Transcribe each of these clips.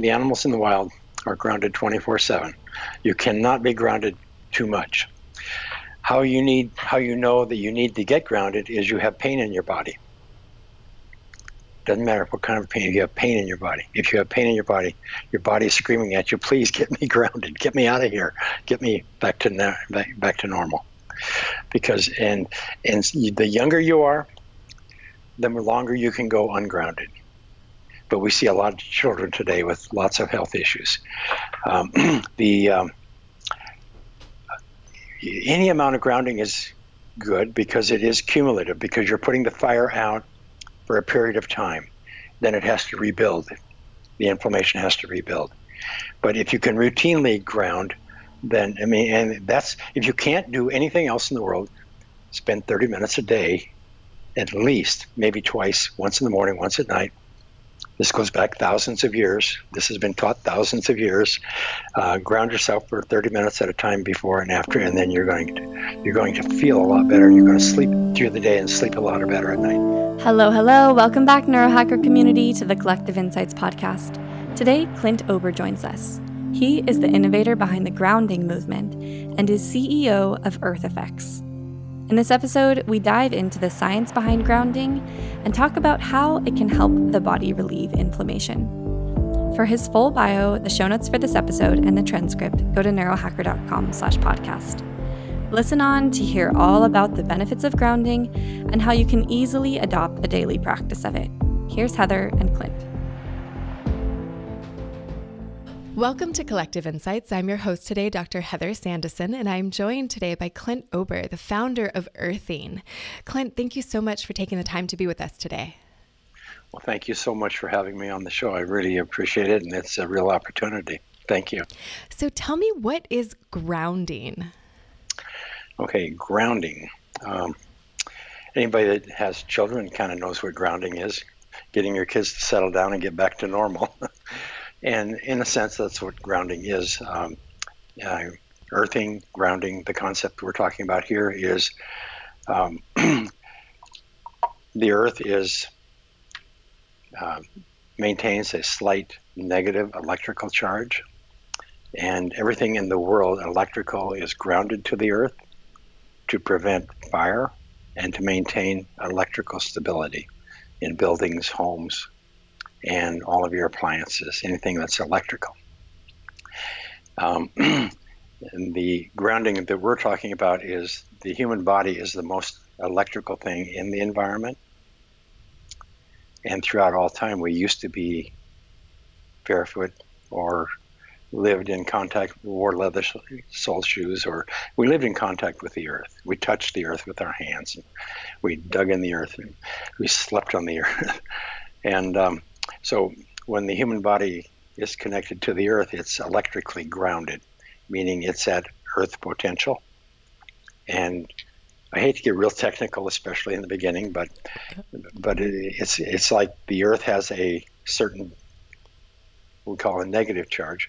the animals in the wild are grounded 24 7. You cannot be grounded too much. How you need how you know that you need to get grounded is you have pain in your body. Doesn't matter what kind of pain. If you have pain in your body, if you have pain in your body, your body is screaming at you, "Please get me grounded. Get me out of here. Get me back to back, back to normal." Because and and the younger you are, the longer you can go ungrounded. But we see a lot of children today with lots of health issues. Um, the um, any amount of grounding is good because it is cumulative because you're putting the fire out for a period of time then it has to rebuild the inflammation has to rebuild but if you can routinely ground then i mean and that's if you can't do anything else in the world spend 30 minutes a day at least maybe twice once in the morning once at night this goes back thousands of years. This has been taught thousands of years. Uh, ground yourself for 30 minutes at a time before and after, and then you're going to you're going to feel a lot better. You're going to sleep through the day and sleep a lot better at night. Hello, hello. Welcome back, Neurohacker community, to the Collective Insights podcast. Today, Clint Ober joins us. He is the innovator behind the grounding movement and is CEO of Earth FX. In this episode, we dive into the science behind grounding and talk about how it can help the body relieve inflammation. For his full bio, the show notes for this episode, and the transcript, go to neurohacker.com slash podcast. Listen on to hear all about the benefits of grounding and how you can easily adopt a daily practice of it. Here's Heather and Clint. Welcome to Collective Insights. I'm your host today, Dr. Heather Sandison, and I'm joined today by Clint Ober, the founder of Earthing. Clint, thank you so much for taking the time to be with us today. Well, thank you so much for having me on the show. I really appreciate it, and it's a real opportunity. Thank you. So, tell me, what is grounding? Okay, grounding. Um, anybody that has children kind of knows what grounding is getting your kids to settle down and get back to normal. And in a sense, that's what grounding is. Um, uh, earthing, grounding, the concept we're talking about here is um, the earth is uh, maintains a slight negative electrical charge, and everything in the world electrical is grounded to the earth to prevent fire and to maintain electrical stability in buildings, homes, and all of your appliances, anything that's electrical. Um, the grounding that we're talking about is the human body is the most electrical thing in the environment. And throughout all time, we used to be barefoot or lived in contact, wore leather sole shoes, or we lived in contact with the earth. We touched the earth with our hands. And we dug in the earth and we slept on the earth. and um, so when the human body is connected to the earth, it's electrically grounded, meaning it's at earth potential. And I hate to get real technical, especially in the beginning, but but it's it's like the earth has a certain we call a negative charge.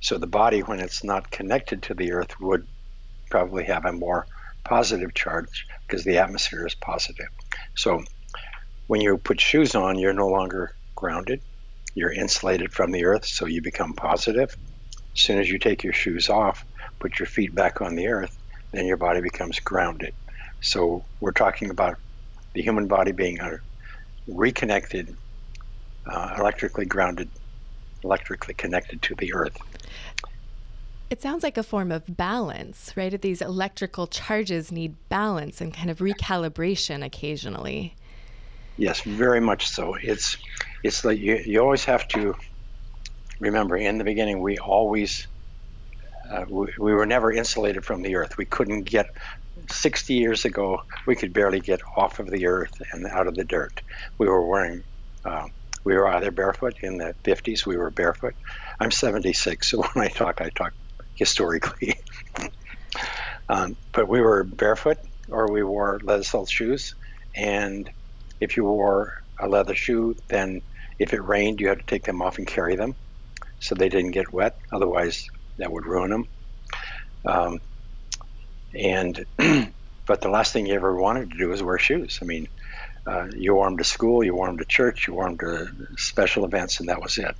So the body, when it's not connected to the earth, would probably have a more positive charge because the atmosphere is positive. So when you put shoes on, you're no longer grounded. You're insulated from the earth, so you become positive. As soon as you take your shoes off, put your feet back on the earth, then your body becomes grounded. So we're talking about the human body being a reconnected, uh, electrically grounded, electrically connected to the earth. It sounds like a form of balance, right? These electrical charges need balance and kind of recalibration occasionally. Yes, very much so. It's it's like you, you always have to remember in the beginning we always uh, we, we were never insulated from the earth. We couldn't get 60 years ago we could barely get off of the earth and out of the dirt. We were wearing uh, we were either barefoot in the 50s. We were barefoot. I'm 76, so when I talk, I talk historically. um, but we were barefoot, or we wore leather soled shoes, and if you wore a leather shoe, then if it rained, you had to take them off and carry them so they didn't get wet. Otherwise, that would ruin them. Um, and but the last thing you ever wanted to do was wear shoes. I mean, uh, you wore them to school, you wore them to church, you wore them to special events, and that was it.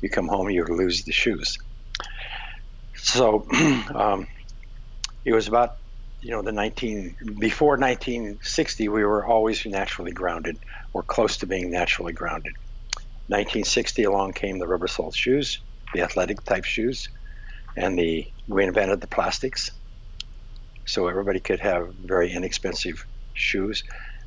you come home, you lose the shoes. So um, it was about you know the 19 before 1960 we were always naturally grounded or close to being naturally grounded. 1960 along came the rubber sole shoes the athletic type shoes and the we invented the plastics. So everybody could have very inexpensive shoes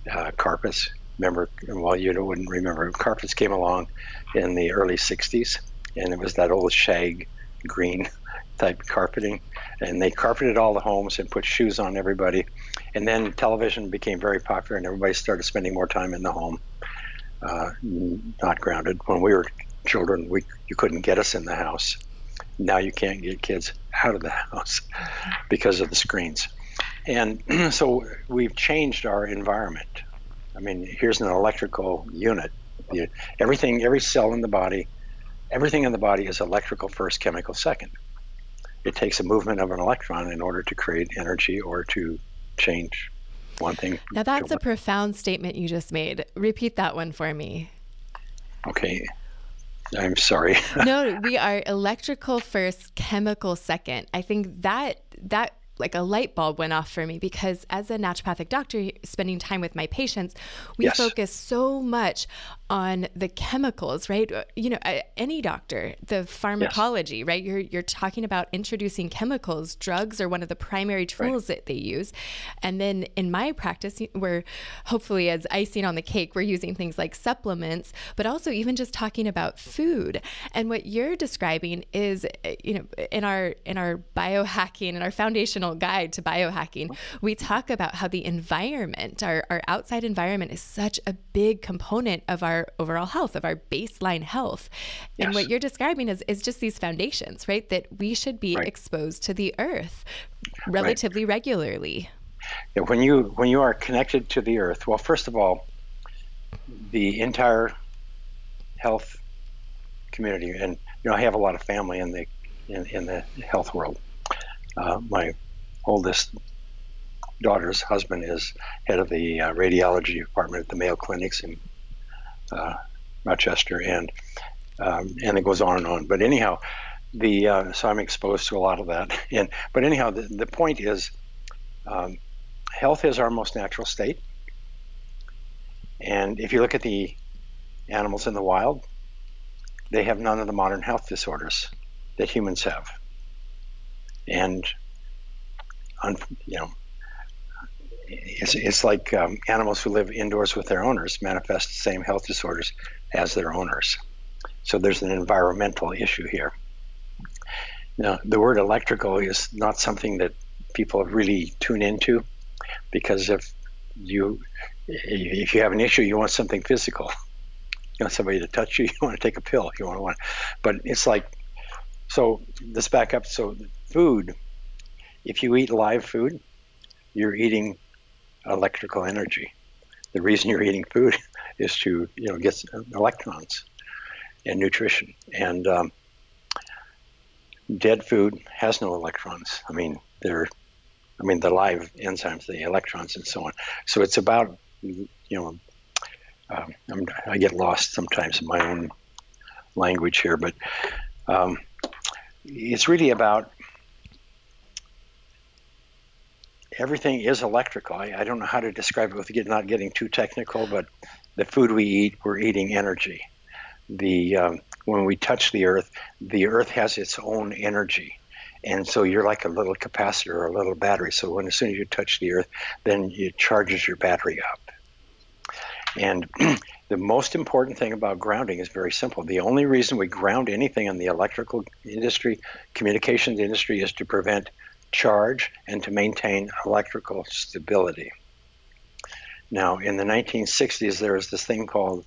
uh, carpets. Remember well you wouldn't remember carpets came along in the early 60s and it was that old shag green type carpeting, and they carpeted all the homes and put shoes on everybody. And then television became very popular, and everybody started spending more time in the home, uh, not grounded. When we were children, we you couldn't get us in the house. Now you can't get kids out of the house because of the screens. And so we've changed our environment. I mean, here's an electrical unit. Everything, every cell in the body, everything in the body is electrical first, chemical second it takes a movement of an electron in order to create energy or to change one thing. Now, that's a profound statement you just made. Repeat that one for me. Okay. I'm sorry. no, we are electrical first, chemical second. I think that that like a light bulb went off for me because as a naturopathic doctor spending time with my patients we yes. focus so much on the chemicals, right? Uh, you know, any doctor, the pharmacology, yes. right? You're you're talking about introducing chemicals. Drugs are one of the primary tools right. that they use. And then in my practice, we're hopefully as icing on the cake, we're using things like supplements, but also even just talking about food. And what you're describing is, uh, you know, in our in our biohacking and our foundational guide to biohacking, we talk about how the environment, our, our outside environment is such a big component of our our overall health, of our baseline health. Yes. And what you're describing is, is just these foundations, right? That we should be right. exposed to the earth relatively right. regularly. Yeah, when you when you are connected to the earth, well, first of all, the entire health community, and you know, I have a lot of family in the in, in the health world. Uh, my oldest daughter's husband is head of the uh, radiology department at the Mayo Clinics in uh, Rochester, and um, and it goes on and on. But anyhow, the uh, so I'm exposed to a lot of that. And but anyhow, the, the point is, um, health is our most natural state. And if you look at the animals in the wild, they have none of the modern health disorders that humans have. And, you know, it's, it's like um, animals who live indoors with their owners manifest the same health disorders as their owners. So there's an environmental issue here. Now, the word electrical is not something that people really tune into because if you if you have an issue, you want something physical. You want somebody to touch you. You want to take a pill. You want to want. But it's like so. Let's back up. So food. If you eat live food, you're eating electrical energy. The reason you're eating food is to you know get electrons and nutrition. And um, dead food has no electrons. I mean, they're I mean the live enzymes, the electrons, and so on. So it's about you know um, i get lost sometimes in my own language here, but um, it's really about everything is electrical. I, I, don't know how to describe it with not getting too technical, but the food we eat, we're eating energy. The um, when we touch the earth, the earth has its own energy, and so you're like a little capacitor or a little battery. So when as soon as you touch the earth, then it charges your battery up. And the most important thing about grounding is very simple. The only reason we ground anything in the electrical industry, communications industry, is to prevent charge and to maintain electrical stability. Now, in the 1960s, there was this thing called,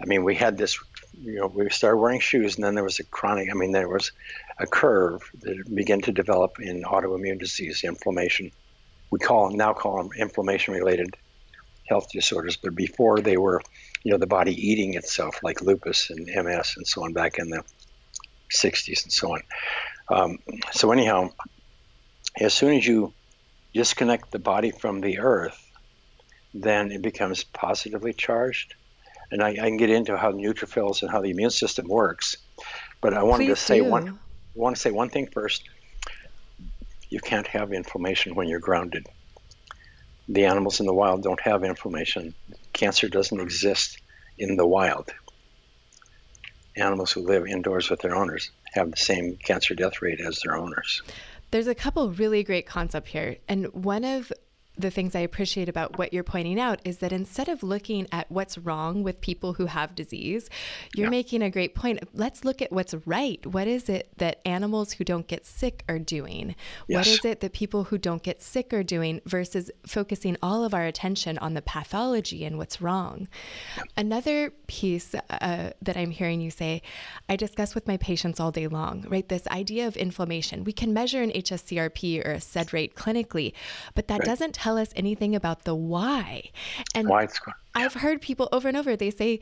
I mean, we had this, you know, we started wearing shoes, and then there was a chronic, I mean, there was a curve that began to develop in autoimmune disease, inflammation. We call now call them inflammation related health disorders, but before they were, you know, the body eating itself, like lupus and MS and so on, back in the 60s and so on. Um, so, anyhow, as soon as you disconnect the body from the earth, then it becomes positively charged. And I, I, can get into how neutrophils and how the immune system works. But I wanted Please to say do. one. I want to say one thing first. You can't have inflammation when you're grounded. The animals in the wild don't have inflammation. Cancer doesn't exist in the wild. Animals who live indoors with their owners have the same cancer death rate as their owners. There's a couple really great concepts here. And one of the things I appreciate about what you're pointing out is that instead of looking at what's wrong with people who have disease, you're Yeah. making a great point. Let's look at what's right. What is it that animals who don't get sick are doing? What Yes. is it that people who don't get sick are doing versus focusing all of our attention on the pathology and what's wrong? Another piece uh, that I'm hearing you say, I discuss with my patients all day long, right? This idea of inflammation. We can measure an HSCRP or a SED rate clinically, but that Right. doesn't tell us anything about the why. And Why it's? I've heard people over and over, they say,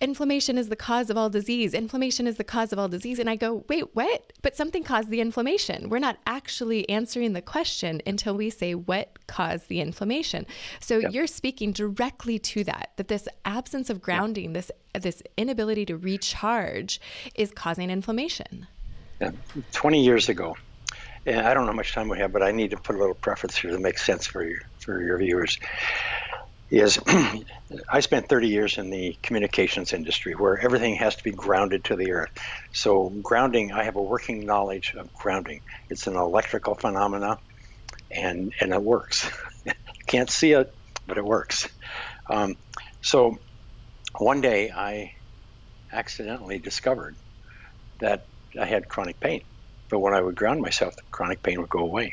inflammation is the cause of all disease. Inflammation is the cause of all disease. And I go, wait, what? But something caused the inflammation. We're not actually answering the question until we say what caused the inflammation. So you're speaking directly to that, that this absence of grounding, this this inability to recharge is causing inflammation. Yeah, 20 years ago, and I don't know how much time we have, but I need to put a little preface here that makes sense for your for your viewers. Is I spent 30 years in the communications industry where everything has to be grounded to the earth. So grounding, I have a working knowledge of grounding. It's an electrical phenomena, and and it works. Can't see it, but it works. Um, so one day I accidentally discovered that I had chronic pain. But when I would ground myself, the chronic pain would go away.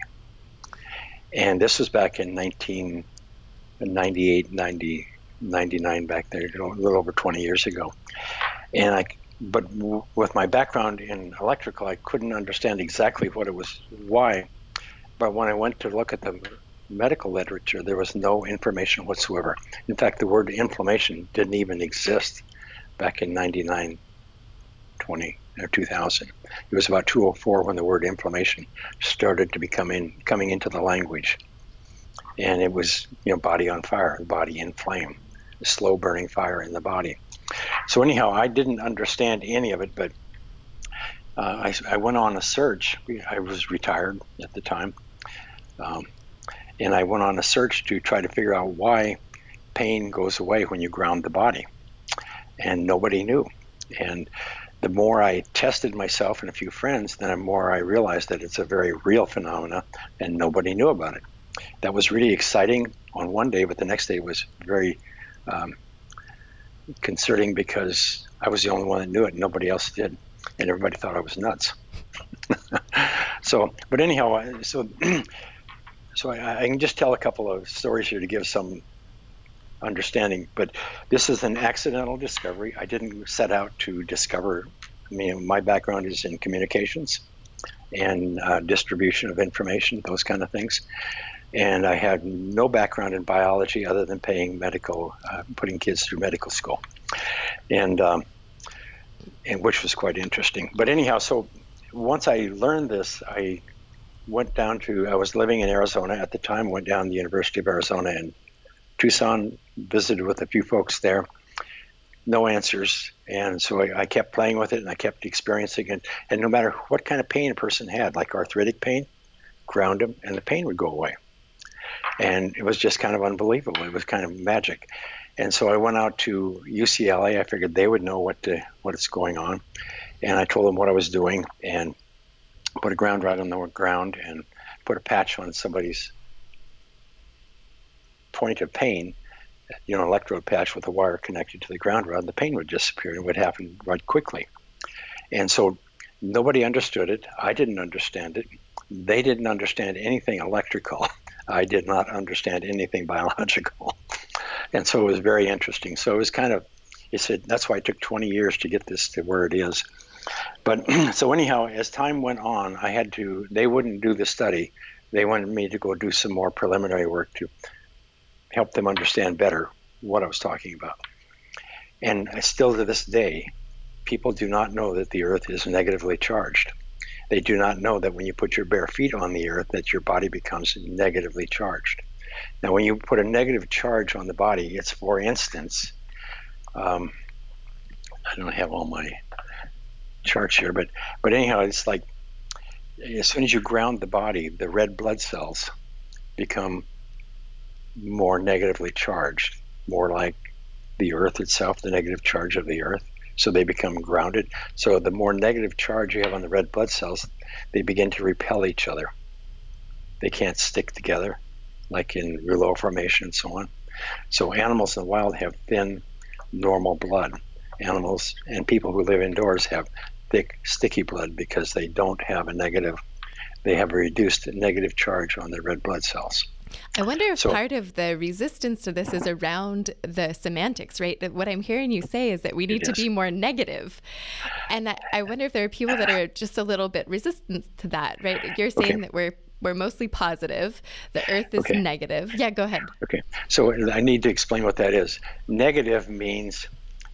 And this was back in 1998, 90, 99, back there, a little over 20 years ago. And I, but w- with my background in electrical, I couldn't understand exactly what it was, why. But when I went to look at the medical literature, there was no information whatsoever. In fact, the word inflammation didn't even exist back in 99, 20 or 2000. It was about 204 when the word inflammation started to become in, coming into the language, and it was you know body on fire, body in flame, slow burning fire in the body. So anyhow, I didn't understand any of it, but uh, I, I went on a search. I was retired at the time, um, and I went on a search to try to figure out why pain goes away when you ground the body, and nobody knew. And the more I tested myself and a few friends, then the more I realized that it's a very real phenomena and nobody knew about it. That was really exciting on one day, but the next day was very um, concerning because I was the only one that knew it. And nobody else did, and everybody thought I was nuts. so, but anyhow, so so I, I can just tell a couple of stories here to give some understanding. But this is an accidental discovery. I didn't set out to discover. I mean, my background is in communications and uh, distribution of information, those kind of things. And I had no background in biology other than paying medical, uh, putting kids through medical school, and um, and which was quite interesting. But anyhow, so once I learned this, I went down to. I was living in Arizona at the time. Went down to the University of Arizona in Tucson, visited with a few folks there. No answers, and so I, I kept playing with it, and I kept experiencing it. And no matter what kind of pain a person had, like arthritic pain, ground them, and the pain would go away. And it was just kind of unbelievable. It was kind of magic. And so I went out to UCLA. I figured they would know what to, what is going on, and I told them what I was doing, and put a ground rod on the ground and put a patch on somebody's point of pain, you know, an electrode patch with a wire connected to the ground rod, the pain would disappear and it would happen right quickly. And so nobody understood it. I didn't understand it. They didn't understand anything electrical. I did not understand anything biological. And so it was very interesting. So it was kind of, it said, that's why it took 20 years to get this to where it is. But so anyhow, as time went on, I had to, they wouldn't do the study. They wanted me to go do some more preliminary work to help them understand better what I was talking about. And still to this day, people do not know that the earth is negatively charged. They do not know that when you put your bare feet on the earth, that your body becomes negatively charged. Now, when you put a negative charge on the body, it's for instance, um, I don't have all my charts here, but but anyhow, it's like as soon as you ground the body, the red blood cells become more negatively charged, more like the earth itself, the negative charge of the earth. So they become grounded. So the more negative charge you have on the red blood cells, they begin to repel each other. They can't stick together, like in rouleau formation and so on. So animals in the wild have thin, normal blood. Animals and people who live indoors have thick, sticky blood because they don't have a negative, they have a reduced negative charge on their red blood cells. I wonder if so, part of the resistance to this is around the semantics, right? That what I'm hearing you say is that we need to be more negative. And I wonder if there are people that are just a little bit resistant to that, right? You're saying okay. that we're we're mostly positive. The earth is okay. negative. Yeah, go ahead. Okay. So I need to explain what that is. Negative means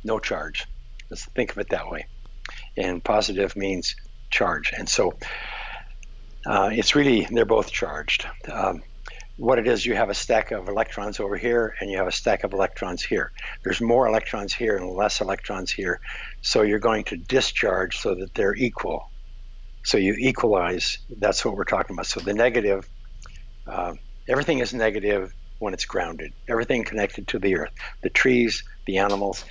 no charge. Let's think of it that way and positive means charge. And so uh, it's really, they're both charged. Um, what it is, you have a stack of electrons over here and you have a stack of electrons here. There's more electrons here and less electrons here. So you're going to discharge so that they're equal. So you equalize, that's what we're talking about. So the negative, uh, everything is negative when it's grounded, everything connected to the earth, the trees, the animals,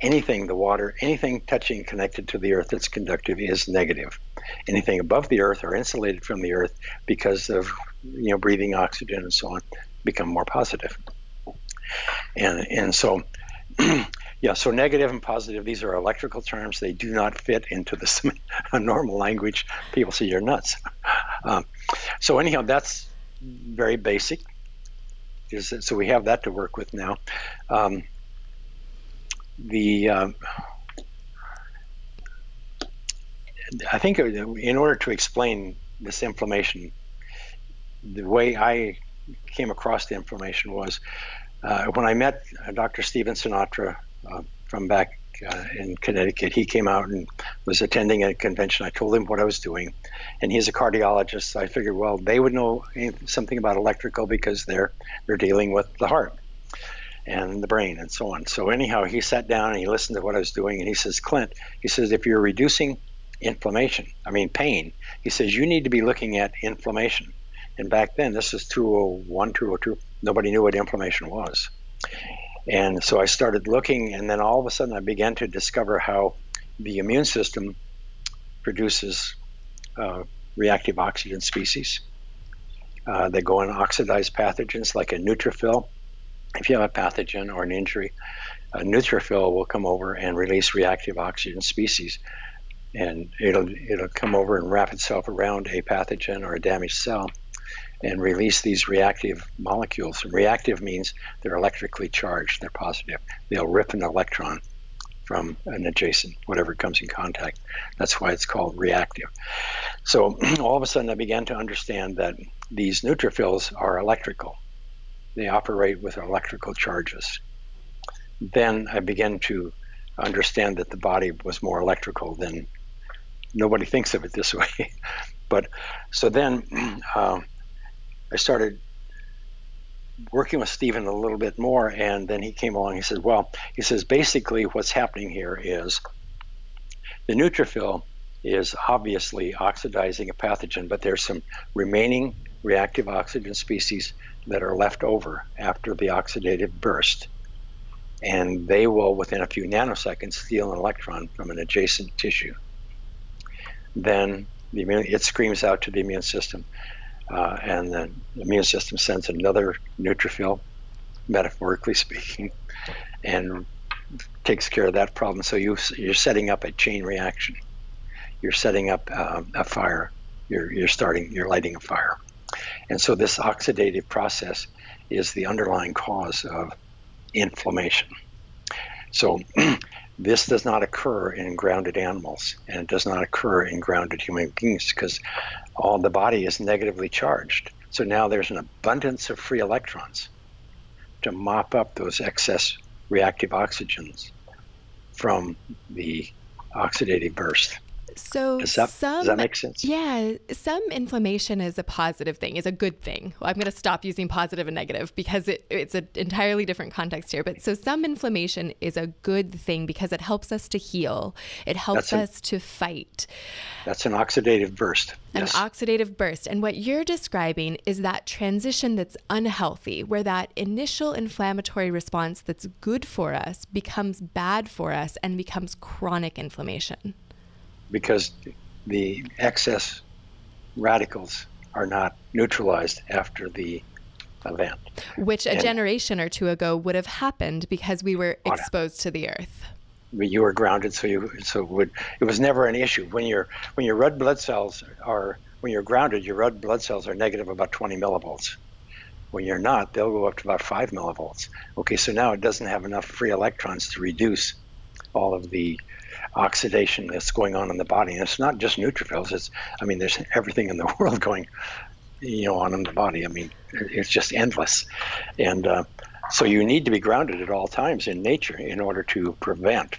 anything, the water, anything touching connected to the earth that's conductive is negative. Anything above the earth or insulated from the earth because of you know breathing oxygen and so on become more positive. And and so yeah, so negative and positive, these are electrical terms. They do not fit into the normal language. People say you're nuts. Um, so anyhow, that's very basic. Is So we have that to work with now. Um, the um, I think in order to explain this inflammation, the way I came across the information was uh, when I met Dr. Stephen Sinatra uh, from back uh, in Connecticut. He came out and was attending a convention. I told him what I was doing, and he's a cardiologist. So I figured, well, they would know something about electrical because they're they're dealing with the heart and the brain and so on. So anyhow, he sat down and he listened to what I was doing, and he says, Clint, he says, if you're reducing inflammation, I mean pain, he says you need to be looking at inflammation. And back then, this is 201, 202, nobody knew what inflammation was. And so I started looking, and then all of a sudden I began to discover how the immune system produces uh, reactive oxygen species. Uh, they go and oxidize pathogens like a neutrophil if you have a pathogen or an injury, a neutrophil will come over and release reactive oxygen species, and it'll it'll come over and wrap itself around a pathogen or a damaged cell, and release these reactive molecules. And reactive means they're electrically charged; they're positive. They'll rip an electron from an adjacent whatever comes in contact. That's why it's called reactive. So all of a sudden, I began to understand that these neutrophils are electrical they operate with electrical charges. Then I began to understand that the body was more electrical than nobody thinks of it this way. but so then uh, I started working with Stephen a little bit more, and then he came along. He said, "Well, he says basically what's happening here is the neutrophil is obviously oxidizing a pathogen, but there's some remaining reactive oxygen species that are left over after the oxidative burst. And they will, within a few nanoseconds, steal an electron from an adjacent tissue. Then the immune, it screams out to the immune system, uh, and the immune system sends another neutrophil, metaphorically speaking, and takes care of that problem. So you, you're setting up a chain reaction. You're setting up uh, a fire. You're, you're starting. You're lighting a fire. And so this oxidative process is the underlying cause of inflammation. So this does not occur in grounded animals and it does not occur in grounded human beings because all the body is negatively charged. So now there's an abundance of free electrons to mop up those excess reactive oxygens from the oxidative burst. So does that, some, does that make sense? Yeah, some inflammation is a positive thing, is a good thing. Well, I'm going to stop using positive and negative because it, it's an entirely different context here. But so some inflammation is a good thing because it helps us to heal. It helps That's us to fight. That's an oxidative burst. An Yes. oxidative burst. And what you're describing is that transition that's unhealthy, where that initial inflammatory response that's good for us becomes bad for us and becomes chronic inflammation. Because the excess radicals are not neutralized after the event. which a And- generation or two ago would have happened because we were Oh, exposed to the earth. But You were grounded, so you so it would it was never an issue when your when your red blood cells are when you're grounded, your red blood cells are negative about 20 millivolts. When you're not, they'll go up to about five millivolts. Okay, so now it doesn't have enough free electrons to reduce all of the oxidation that's going on in the body. And it's not just neutrophils. It's I mean, there's everything in the world going, you know, on in the body. I mean, it's just endless, and uh, so you need to be grounded at all times in nature in order to prevent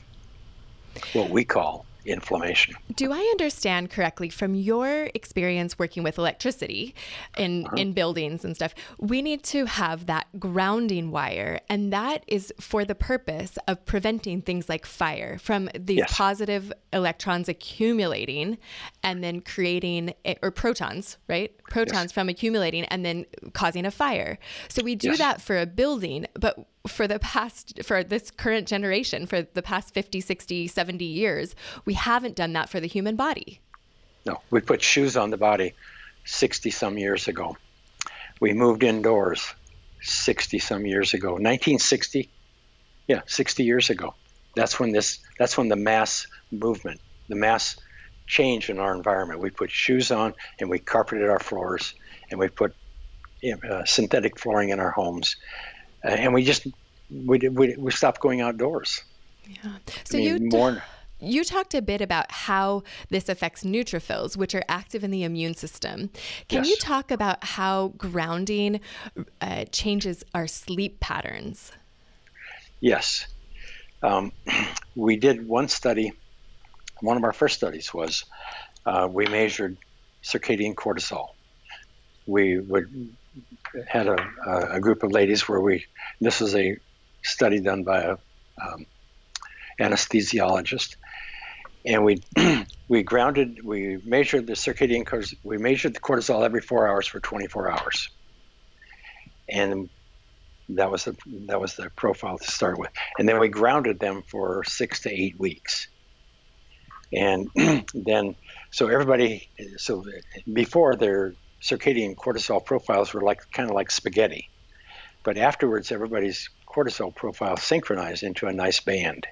what we call inflammation. Do I understand correctly from your experience working with electricity in Uh-huh. in buildings and stuff? We need to have that grounding wire and that is for the purpose of preventing things like fire from these Yes. positive electrons accumulating and then creating a- or protons, right? Protons from accumulating and then causing a fire. So we do Yes. that for a building, but for the past for this current generation for the past 50 60 70 years we haven't done that for the human body No, we put shoes on the body 60 some years ago. We moved indoors 60 some years ago. 1960, yeah, 60 years ago. That's when this. That's when the mass movement, the mass change in our environment. We put shoes on and we carpeted our floors and we put uh, synthetic flooring in our homes, and we just we, we we stopped going outdoors. Yeah. So I mean, you more. you talked a bit about how this affects neutrophils which are active in the immune system can you talk about how grounding uh, changes our sleep patterns Yes. Um, we did one study. One of our first studies was uh, we measured circadian cortisol. We would had a, a, group of ladies where we this was a study done by a um, anesthesiologist, and we we grounded we measured the circadian cortis- we measured the cortisol every four hours for 24 hours, and that was the that was the profile to start with, and then we grounded them for six to eight weeks, and then so everybody so before their circadian cortisol profiles were like kind of like spaghetti, but afterwards everybody's cortisol profile synchronized into a nice band,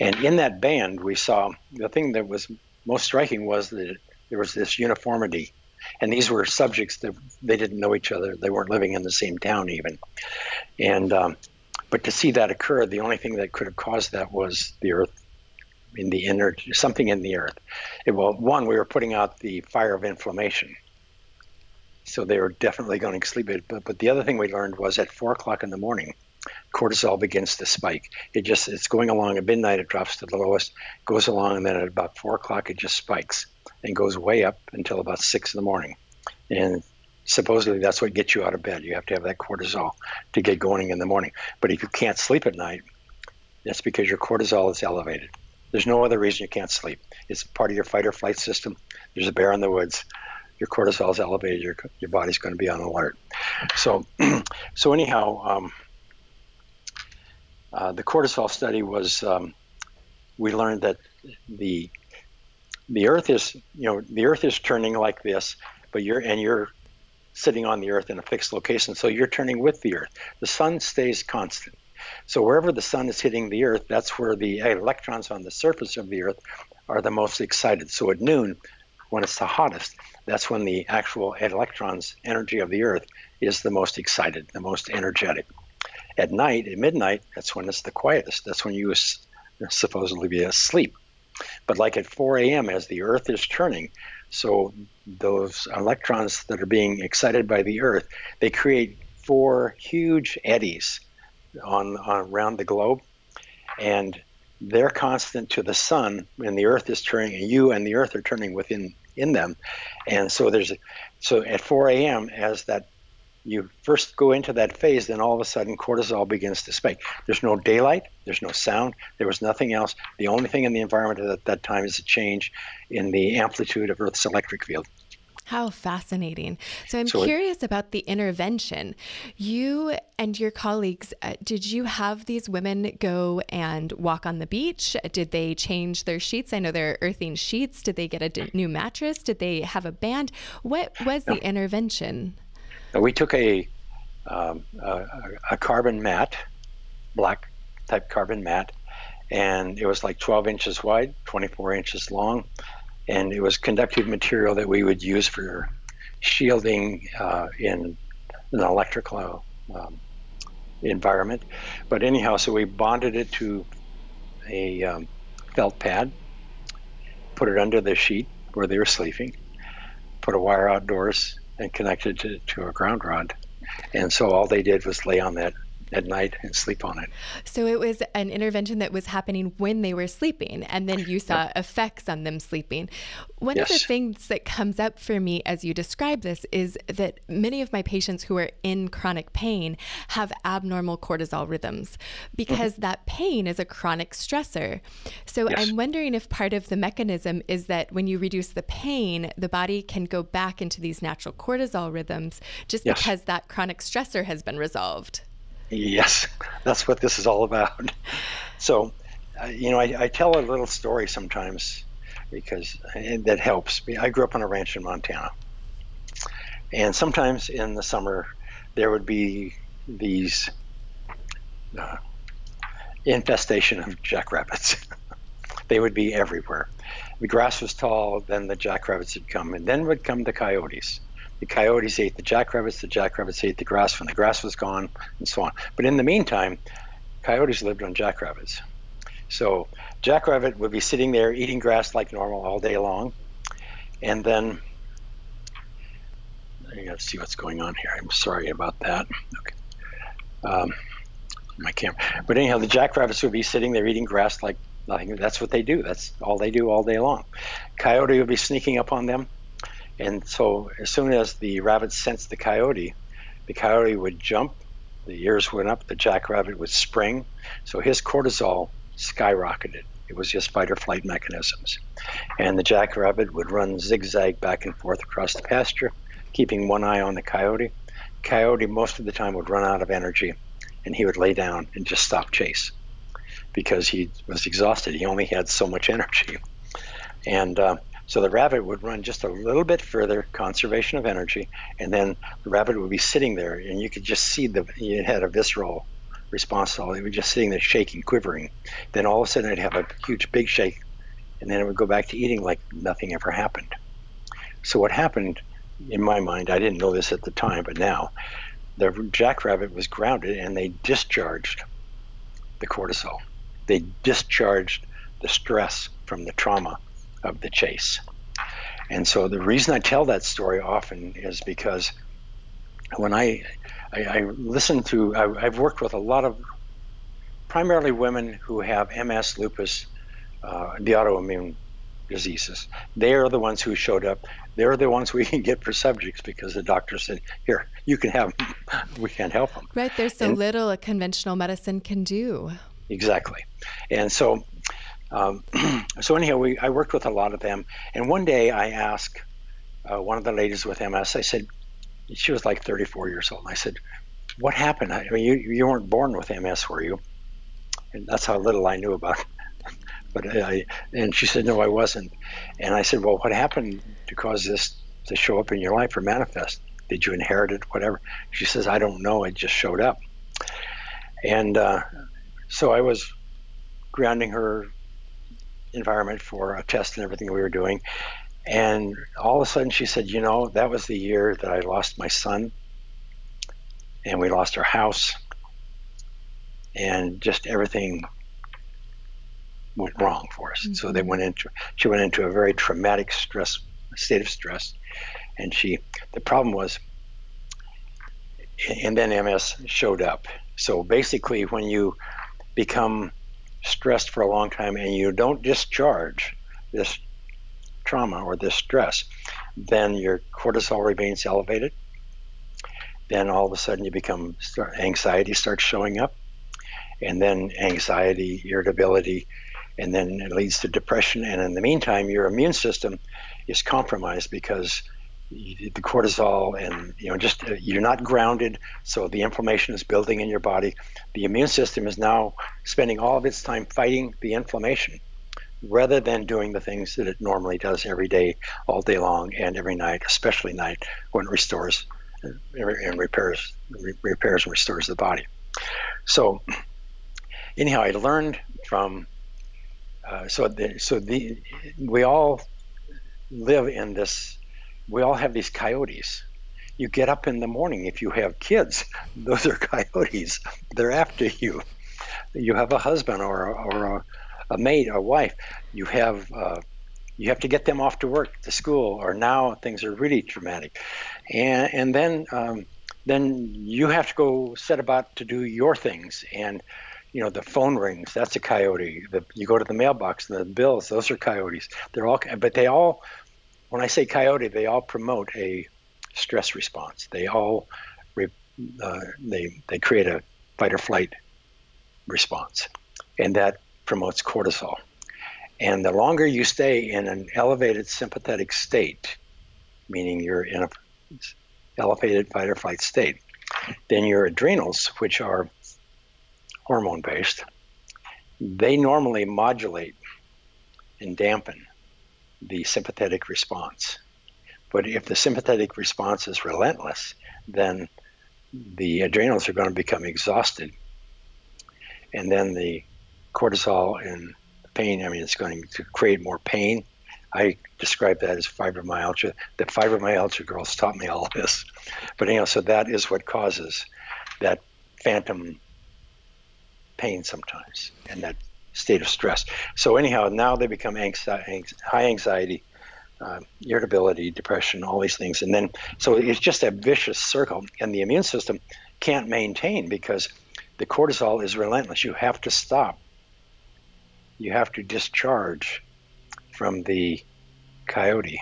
and in that band we saw the thing that was most striking was that there was this uniformity, and these were subjects that they didn't know each other, they weren't living in the same town even. And um, but to see that occur, the only thing that could have caused that was the earth in the inner something in the earth. It, well, one, we were putting out the fire of inflammation, so they were definitely going to sleep. But but the other thing we learned was at four o'clock in the morning, cortisol begins to spike. It just it's going along at midnight, it drops to the lowest, goes along, and then at about four o'clock it just spikes and goes way up until about six in the morning, and supposedly that's what gets you out of bed. You have to have that cortisol to get going in the morning. But if you can't sleep at night, that's because your cortisol is elevated. There's no other reason you can't sleep. It's part of your fight or flight system. There's a bear in the woods. Your cortisol is elevated. Your your body's going to be on alert. So, so anyhow, um, uh, the cortisol study was. Um, we learned that the the Earth is you know the Earth is turning like this, but you're and you're sitting on the Earth in a fixed location, so you're turning with the Earth. The sun stays constant. So wherever the sun is hitting the Earth, that's where the electrons on the surface of the Earth are the most excited. So at noon, when it's the hottest, that's when the actual electrons energy of the Earth is the most excited, the most energetic. At night, at midnight, that's when it's the quietest. That's when you supposedly be asleep. But like at 4 a.m., as the Earth is turning, so those electrons that are being excited by the Earth, they create four huge eddies on, on around the globe, and they're constant to the sun, and the Earth is turning, and you and the Earth are turning within in them, and so there's so at 4 a.m. as that you first go into that phase, then all of a sudden cortisol begins to spike. There's no daylight, there's no sound, there was nothing else. The only thing in the environment at that time is a change in the amplitude of Earth's electric field. How fascinating. So I'm so curious it, about the intervention. You and your colleagues, uh, did you have these women go and walk on the beach? Did they change their sheets? I know they're earthing sheets. Did they get a d- new mattress? Did they have a band? What was the intervention? We took a, um, a, a carbon mat, black type carbon mat, and it was like 12 inches wide, 24 inches long and it was conductive material that we would use for shielding uh, in an electrical um, environment. But anyhow, so we bonded it to a um, felt pad, put it under the sheet where they were sleeping, put a wire outdoors, and connected it to a ground rod. And so all they did was lay on that at night and sleep on it. So it was an intervention that was happening when they were sleeping, and then you saw yep. effects on them sleeping. One yes. of the things that comes up for me as you describe this is that many of my patients who are in chronic pain have abnormal cortisol rhythms because mm-hmm. that pain is a chronic stressor. So yes. I'm wondering if part of the mechanism is that when you reduce the pain, the body can go back into these natural cortisol rhythms just yes. because that chronic stressor has been resolved. Yes, that's what this is all about. So, uh, you know, I, I, tell a little story sometimes because that helps me. I grew up on a ranch in Montana, and sometimes in the summer there would be these uh, infestation of jackrabbits. they would be everywhere. The grass was tall, then the jackrabbits would come, and then would come the coyotes the coyotes ate the jackrabbits, the jackrabbits ate the grass when the grass was gone, and so on. But in the meantime, coyotes lived on jackrabbits. So jackrabbit would be sitting there eating grass like normal all day long, and then I got to see what's going on here. I'm sorry about that. Okay. Um, my camera. But anyhow, the jackrabbits would be sitting there eating grass like nothing. That's what they do. That's all they do all day long. Coyote would be sneaking up on them and so as soon as the rabbit sensed the coyote, the coyote would jump, the ears went up, the jackrabbit would spring. So his cortisol skyrocketed. It was just fight or flight mechanisms. And the jackrabbit would run zigzag back and forth across the pasture, keeping one eye on the coyote. Coyote, most of the time, would run out of energy and he would lay down and just stop chase because he was exhausted. He only had so much energy. And uh, so the rabbit would run just a little bit further, conservation of energy, and then the rabbit would be sitting there, and you could just see the it had a visceral response to all. It was just sitting there shaking, quivering. Then all of a sudden it'd have a huge big shake, and then it would go back to eating like nothing ever happened. So what happened, in my mind, I didn't know this at the time, but now, the jackrabbit was grounded, and they discharged the cortisol. They discharged the stress from the trauma of the chase. And so the reason I tell that story often is because when I I, I listen to I, have worked with a lot of primarily women who have MS, lupus, uh, the autoimmune diseases. They are the ones who showed up. They're the ones we can get for subjects because the doctor said, "Here, you can have them. We can't help them." Right. There's so and, little a conventional medicine can do. Exactly, and so um, so anyhow, we I worked with a lot of them, and one day I asked uh, one of the ladies with MS. I said, she was like 34 years old. I said, "What happened? I mean, you you weren't born with MS, were you?" And that's how little I knew about. It. but I and she said, "No, I wasn't." And I said, "Well, what happened to cause this to show up in your life or manifest? Did you inherit it? Whatever?" She says, "I don't know. It just showed up." And uh, so I was grounding her environment for a test and everything we were doing. And all of a sudden she said, You know, that was the year that I lost my son and we lost our house and just everything went wrong for us. Mm-hmm. So they mm-hmm. went into she went into a very traumatic stress state of stress. And she the problem was and then MS showed up. So basically when you become stressed for a long time and you don't discharge this trauma or this stress, then your cortisol remains elevated. Then all of a sudden you become anxiety starts showing up, and then anxiety, irritability, and then it leads to depression. And in the meantime, your immune system is compromised because the cortisol and you know just uh, you're not grounded so the inflammation is building in your body. The immune system is now spending all of its time fighting the inflammation rather than doing the things that it normally does every day all day long and every night especially night when it restores uh, and repairs repairs and restores the body. So anyhow i learned from uh, so the, so the we all live in this we all have these coyotes. You get up in the morning if you have kids, those are coyotes. They're after you. You have a husband or a, or a, a mate, a wife. You have uh, you have to get them off to work, to school, or now things are really dramatic, and and then um, then you have to go set about to do your things and you know the phone rings that's a coyote the, you go to the mailbox the bills those are coyotes they're all but they all when I say coyote, they all promote a stress response. They all uh, they they create a fight or flight response, and that promotes cortisol. And the longer you stay in an elevated sympathetic state, meaning you're in a elevated fight or flight state, then your adrenals, which are hormone based, they normally modulate and dampen the sympathetic response. But if the sympathetic response is relentless, then the adrenals are going to become exhausted. And then the cortisol and pain, I mean, it's going to create more pain. I describe that as fibromyalgia. The fibromyalgia girls taught me all this. But anyhow, so that is what causes that phantom pain sometimes and that state of stress. So anyhow, now they become anxi- high anxiety, uh, irritability, depression, all these things, and then so it's just a vicious circle, and the immune system can't maintain because the cortisol is relentless. You have to stop. You have to discharge from the coyote,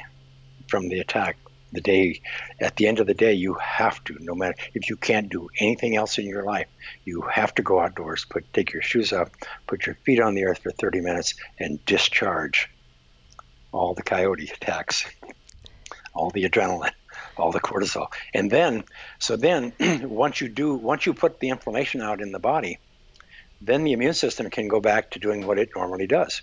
from the attack the day at the end of the day you have to no matter if you can't do anything else in your life you have to go outdoors put take your shoes off put your feet on the earth for 30 minutes and discharge all the coyote attacks all the adrenaline all the cortisol and then so then once you do once you put the inflammation out in the body then the immune system can go back to doing what it normally does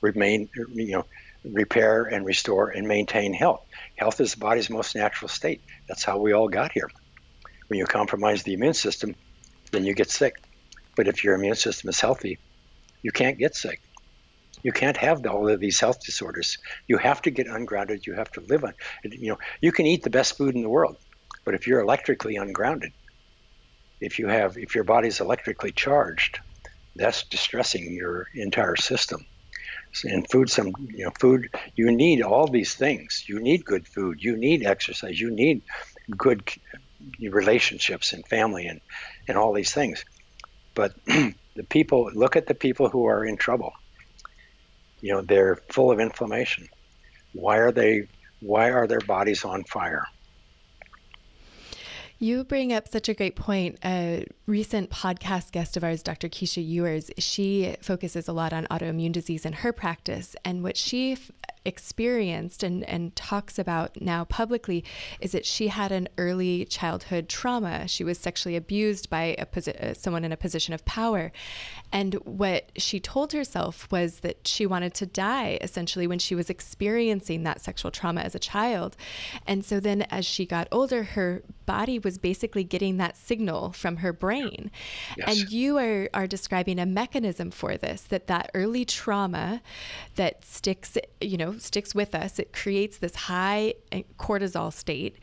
remain you know repair and restore and maintain health. Health is the body's most natural state. That's how we all got here. When you compromise the immune system, then you get sick. But if your immune system is healthy, you can't get sick. You can't have all of these health disorders. You have to get ungrounded. You have to live on. You know, you can eat the best food in the world, but if you're electrically ungrounded, if you have, if your body's electrically charged, that's distressing your entire system and food some you know food you need all these things. You need good food. You need exercise. You need good relationships and family and and all these things. But the people look at the people who are in trouble. You know they're full of inflammation. Why are they why are their bodies on fire you bring up such a great point. A recent podcast guest of ours, Dr. Keesha Ewers, she focuses a lot on autoimmune disease in her practice. And what she f- experienced and, and talks about now publicly is that she had an early childhood trauma. She was sexually abused by a posi- uh, someone in a position of power. And what she told herself was that she wanted to die essentially when she was experiencing that sexual trauma as a child. And so then as she got older, her body was basically getting that signal from her brain. Yes. And you are, are describing a mechanism for this that that early trauma that sticks, you know, sticks with us. It creates this high eh, cortisol state,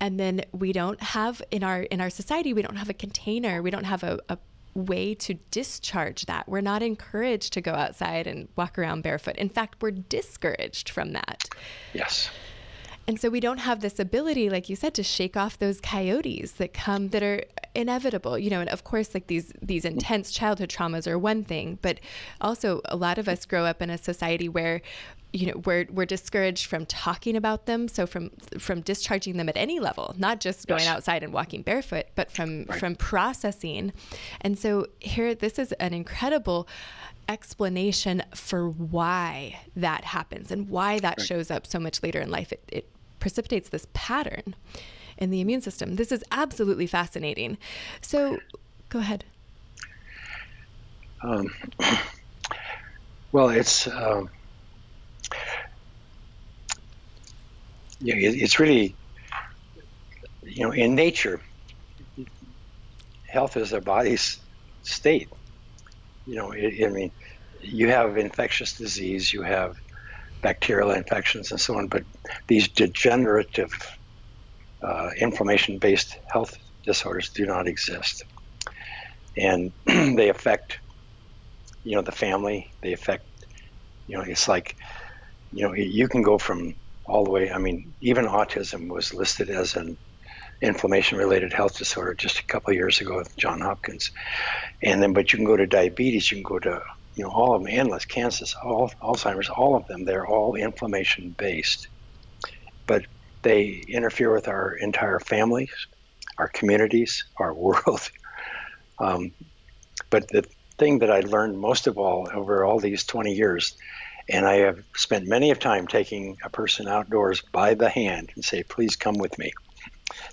and then we don't have in our in our society we don't have a container. We don't have a, a way to discharge that. We're not encouraged to go outside and walk around barefoot. In fact, we're discouraged from that. Yes. And so we don't have this ability, like you said, to shake off those coyotes that come that are inevitable you know and of course like these these intense childhood traumas are one thing but also a lot of us grow up in a society where you know we're we're discouraged from talking about them so from from discharging them at any level not just going yes. outside and walking barefoot but from right. from processing and so here this is an incredible explanation for why that happens and why that right. shows up so much later in life it, it precipitates this pattern in the immune system this is absolutely fascinating so go ahead um, well it's um, you know, it's really, you know, in nature, health is our body's state. You know, it, I mean, you have infectious disease, you have bacterial infections and so on, but these degenerative, uh, inflammation-based health disorders do not exist, and they affect, you know, the family. They affect, you know, it's like, you know, you can go from all the way. I mean, even autism was listed as an inflammation related health disorder just a couple of years ago with John Hopkins. And then, but you can go to diabetes, you can go to, you know, all of them, endless cancers, all Alzheimer's, all of them, they're all inflammation based. But they interfere with our entire families, our communities, our world. Um, but the thing that I learned most of all over all these 20 years and I have spent many of time taking a person outdoors by the hand and say, please come with me.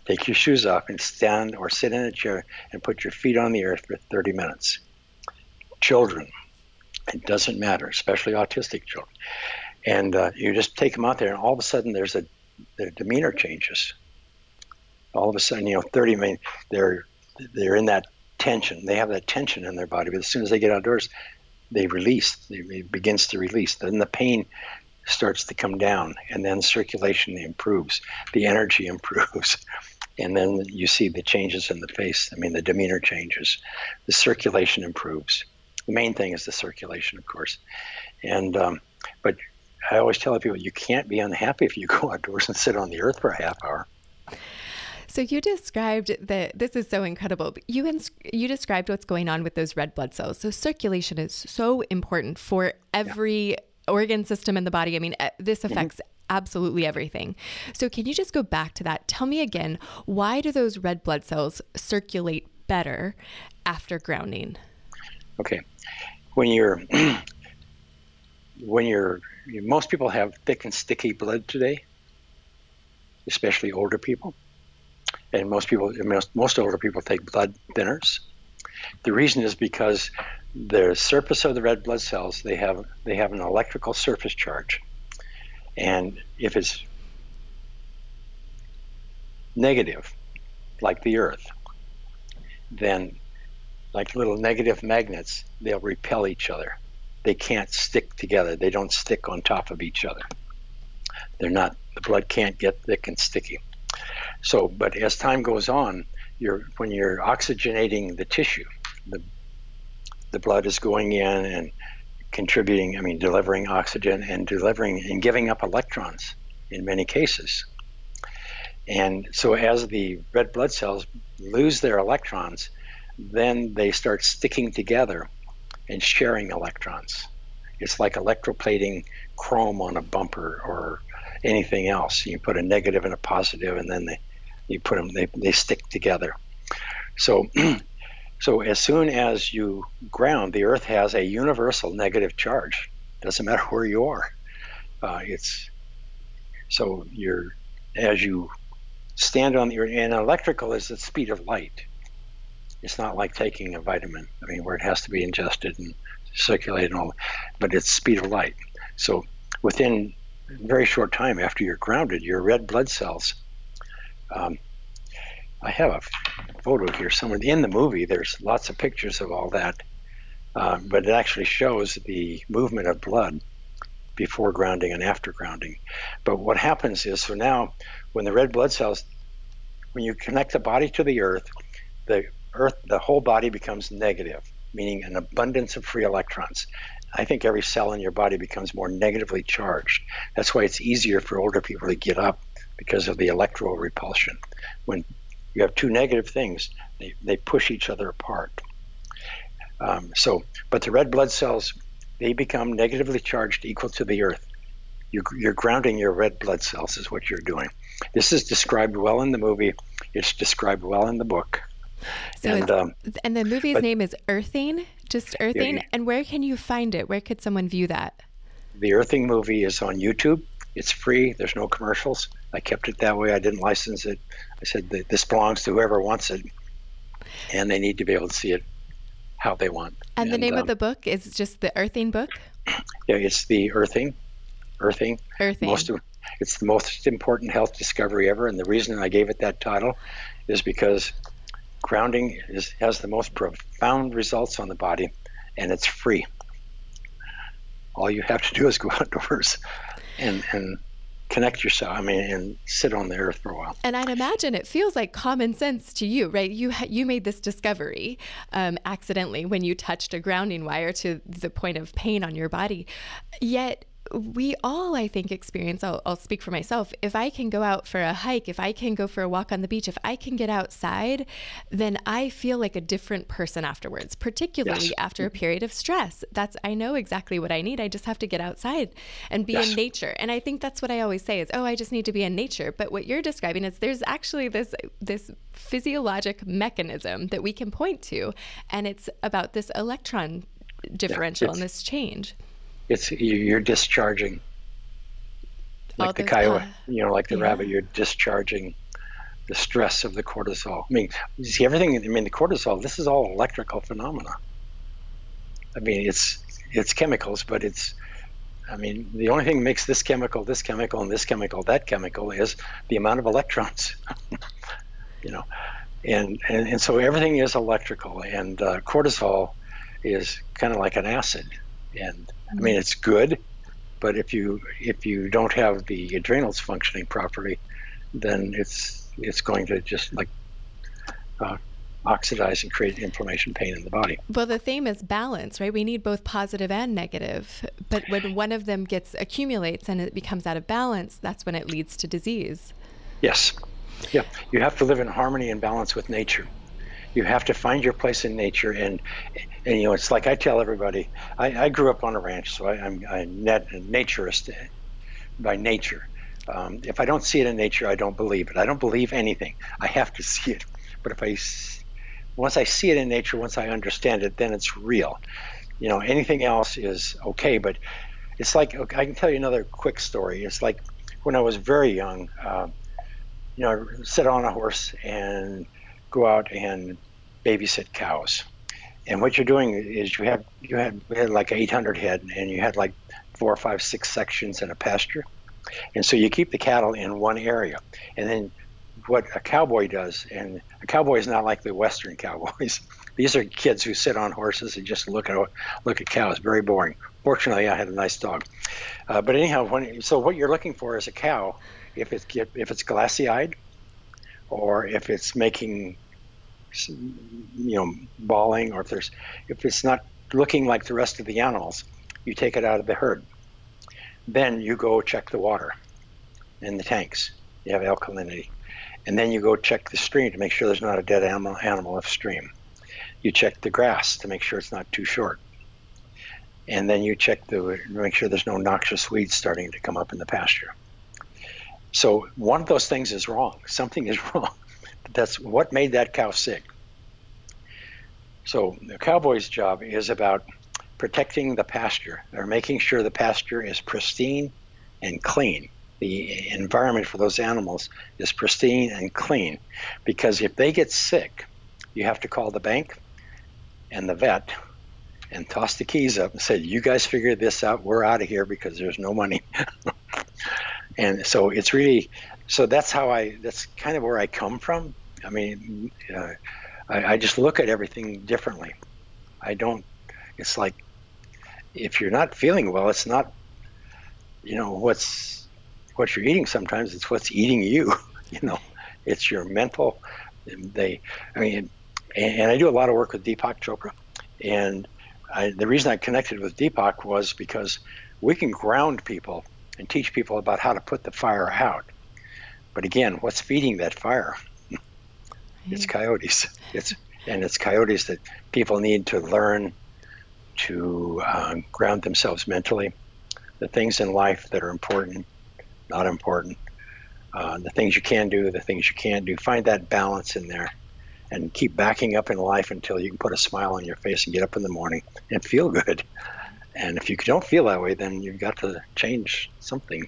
Take your shoes off and stand or sit in a chair and put your feet on the earth for 30 minutes. Children, it doesn't matter, especially autistic children. And uh, you just take them out there, and all of a sudden, there's a their demeanor changes. All of a sudden, you know, 30. minutes, they're they're in that tension. They have that tension in their body, but as soon as they get outdoors, they release, it begins to release. Then the pain starts to come down, and then circulation improves, the energy improves, and then you see the changes in the face. I mean, the demeanor changes, the circulation improves. The main thing is the circulation, of course, and um, but I always tell people you can't be unhappy if you go outdoors and sit on the earth for a half hour. So you described that this is so incredible. You ins- you described what's going on with those red blood cells. So circulation is so important for every yeah. organ system in the body. I mean, this mm-hmm. affects mm-hmm. absolutely everything. So can you just go back to that? Tell me again, why do those red blood cells circulate better after grounding? Okay. When you're when you're most people have thick and sticky blood today, especially older people and most people, most, most older people take blood thinners. The reason is because the surface of the red blood cells they have they have an electrical surface charge, and if it's negative, like the Earth, then like little negative magnets, they'll repel each other. They can't stick together. They don't stick on top of each other. They're not. The blood can't get thick and sticky. So, but as time goes on, you're when you're oxygenating the tissue, the the blood is going in and contributing. I mean, delivering oxygen and delivering and giving up electrons in many cases. And so, as the red blood cells lose their electrons, then they start sticking together and sharing electrons. It's like electroplating chrome on a bumper or anything else. You put a negative and a positive, and then they you put them they, they stick together. So so as soon as you ground the earth has a universal negative charge. Doesn't matter where you are. Uh, it's so you're as you stand on the earth and electrical is the speed of light. It's not like taking a vitamin i mean where it has to be ingested and circulated and all but it's speed of light. So within very short time after you're grounded your red blood cells um, I have a photo here somewhere in the movie. There's lots of pictures of all that, uh, but it actually shows the movement of blood before grounding and after grounding. But what happens is, so now when the red blood cells, when you connect the body to the earth, the earth, the whole body becomes negative, meaning an abundance of free electrons. I think every cell in your body becomes more negatively charged. That's why it's easier for older people to get up because of the electro repulsion. When you have two negative things, they, they push each other apart. Um, so, but the red blood cells, they become negatively charged equal to the earth. You're, you're grounding your red blood cells, is what you're doing. This is described well in the movie. It's described well in the book. So and, um, and the movie's but, name is Earthing, just Earthing. And where can you find it? Where could someone view that? The Earthing movie is on YouTube. It's free. There's no commercials. I kept it that way. I didn't license it. I said this belongs to whoever wants it, and they need to be able to see it how they want. And, and the name um, of the book is just the Earthing book. Yeah, it's the Earthing, Earthing. Earthing. Most of, it's the most important health discovery ever, and the reason I gave it that title is because grounding is, has the most profound results on the body, and it's free. All you have to do is go outdoors and and connect yourself i mean and sit on the earth for a while. And i'd imagine it feels like common sense to you right? You you made this discovery um, accidentally when you touched a grounding wire to the point of pain on your body. Yet we all, I think, experience, I'll, I'll, speak for myself. If I can go out for a hike, if I can go for a walk on the beach, if I can get outside, then I feel like a different person afterwards, particularly yes. after a mm-hmm. period of stress. That's, I know exactly what I need. I just have to get outside and be yes. in nature. And I think that's what I always say is, oh, I just need to be in nature. But what you're describing is there's actually this, this physiologic mechanism that we can point to. And it's about this electron differential yeah, and this change it's you're discharging like the coyote, uh, you know, like the yeah. rabbit. You're discharging the stress of the cortisol. I mean, you see everything. I mean, the cortisol. This is all electrical phenomena. I mean, it's it's chemicals, but it's. I mean, the only thing that makes this chemical, this chemical, and this chemical, that chemical is the amount of electrons. you know, and, and and so everything is electrical, and uh, cortisol is kind of like an acid, and I mean, it's good, but if you if you don't have the adrenals functioning properly, then it's it's going to just like uh, oxidize and create inflammation, pain in the body. Well, the theme is balance, right? We need both positive and negative, but when one of them gets accumulates and it becomes out of balance, that's when it leads to disease. Yes. Yeah. You have to live in harmony and balance with nature you have to find your place in nature. And and you know it's like i tell everybody i, I grew up on a ranch so I, am net a naturist by nature. Um, if i don't see it in nature i don't believe it. I don't believe anything. I have to see it. But if i once i see it in nature once i understand it then it's real. You know anything else is okay but it's like i can tell you another quick story. It's like when i was very young uh, you know sit on a horse and go out and babysit cows. And what you're doing is you have you had, we had like 800 head, and you had like four or five, six sections in a pasture, and so you keep the cattle in one area, and then what a cowboy does, and a cowboy is not like the Western cowboys. These are kids who sit on horses and just look at look at cows. Very boring. Fortunately, I had a nice dog. Uh, but anyhow, when, so what you're looking for is a cow, if it's if it's glassy eyed, or if it's making you know bawling or if there's if it's not looking like the rest of the animals you take it out of the herd. Then you go check the water in the tanks. You have alkalinity. And then you go check the stream to make sure there's not a dead animal animal upstream. You check the grass to make sure it's not too short. And then you check the make sure there's no noxious weeds starting to come up in the pasture. So one of those things is wrong. Something is wrong that's what made that cow sick. So the cowboy's job is about protecting the pasture or making sure the pasture is pristine and clean. The environment for those animals is pristine and clean because if they get sick, you have to call the bank and the vet and toss the keys up and say, You guys figure this out. We're out of here because there's no money. and so it's really so that's how I that's kind of where I come from. I mean, uh, I, I just look at everything differently. I don't. It's like if you're not feeling well, it's not you know what's what you're eating. Sometimes it's what's eating you. You know, it's your mental. They, I mean, and, and I do a lot of work with Deepak Chopra, and I, the reason I connected with Deepak was because we can ground people and teach people about how to put the fire out. But again, what's feeding that fire? It's coyotes. It's and it's coyotes that people need to learn to uh, ground themselves mentally. The things in life that are important, not important. Uh, the things you can do, the things you can't do. Find that balance in there and keep backing up in life until you can put a smile on your face and get up in the morning and feel good. And if you don't feel that way, then you've got to change something.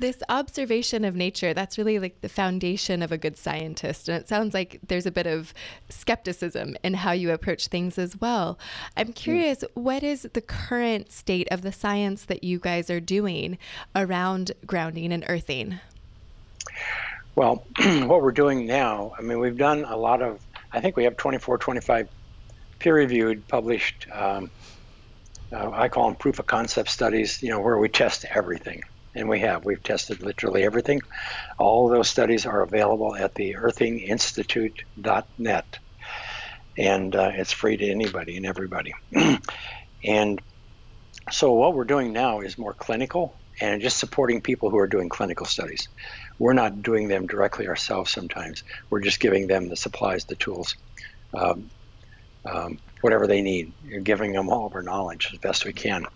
This observation of nature, that's really like the foundation of a good scientist. And it sounds like there's a bit of skepticism in how you approach things as well. I'm curious, mm. what is the current state of the science that you guys are doing around grounding and earthing? Well, what we're doing now, I mean, we've done a lot of, I think we have 24, 25 peer reviewed, published, um, uh, I call them proof of concept studies, you know, where we test everything. And we have. We've tested literally everything. All those studies are available at the earthinginstitute.net. And uh, it's free to anybody and everybody. and so what we're doing now is more clinical and just supporting people who are doing clinical studies. We're not doing them directly ourselves sometimes. We're just giving them the supplies, the tools, um, um, whatever they need. You're giving them all of our knowledge as best we can.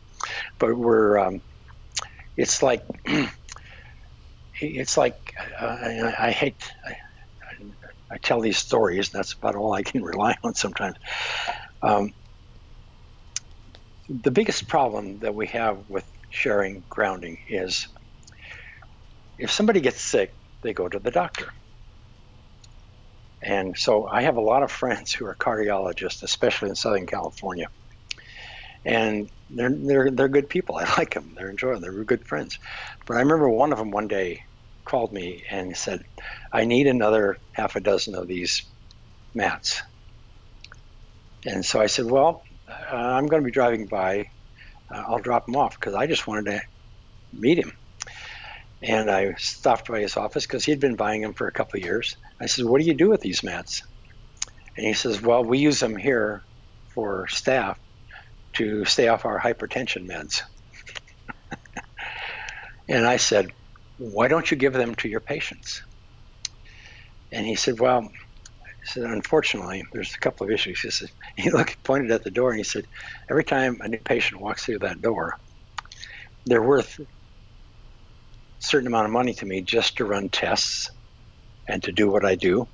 But we're um, it's like it's like uh, I, I, hate I, I, tell these stories that's about all I can rely on sometimes. Um, the biggest problem that we have with sharing grounding is if somebody gets sick, they go to the doctor. And so I have a lot of friends who are cardiologists, especially in Southern California and they're they're they're good people. I like them. They're enjoying. They're good friends. But I remember one of them one day called me and said, "I need another half a dozen of these mats." And so I said, "Well, uh, I'm going to be driving by. Uh, I'll drop them off because I just wanted to meet him." And I stopped by his office because he'd been buying them for a couple of years. I said, "What do you do with these mats?" And he says, "Well, we use them here for staff to stay off our hypertension meds. and I said, Why don't you give them to your patients? And he said, Well, he said, unfortunately, there's a couple of issues. He said, he looked, pointed at the door and he said, every time a new patient walks through that door, they're worth a certain amount of money to me just to run tests and to do what I do,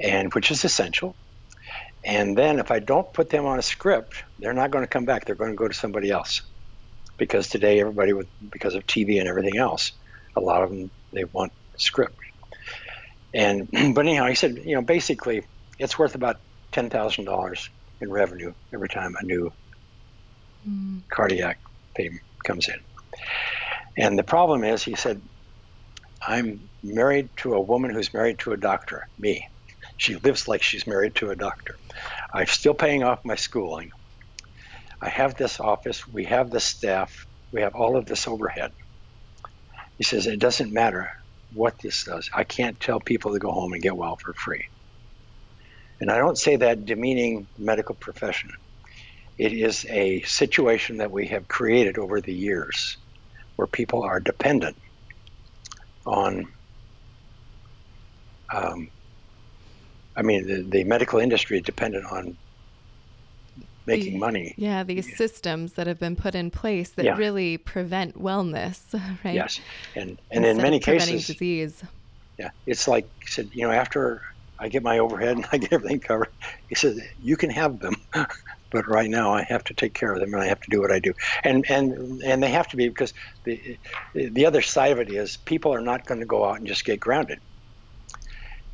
and which is essential. And then if I don't put them on a script, they're not going to come back. They're going to go to somebody else. Because today, everybody, with because of TV and everything else, a lot of them they want script. And but anyhow, he said, you know, basically, it's worth about ten thousand dollars in revenue every time a new mm. cardiac payment comes in. And the problem is, he said, I'm married to a woman who's married to a doctor, me. She lives like she's married to a doctor. I'm still paying off my schooling. I have this office, we have the staff, we have all of this overhead. He says, It doesn't matter what this does. I can't tell people to go home and get well for free. And I don't say that demeaning medical profession. It is a situation that we have created over the years where people are dependent on um, I mean, the, the medical industry is dependent on making the, money. Yeah, these yeah. systems that have been put in place that yeah. really prevent wellness, right? Yes, and and Instead in many cases, disease. Yeah, it's like said, you know, after I get my overhead and I get everything covered, he said, you can have them, but right now I have to take care of them and I have to do what I do, and and and they have to be because the the other side of it is people are not going to go out and just get grounded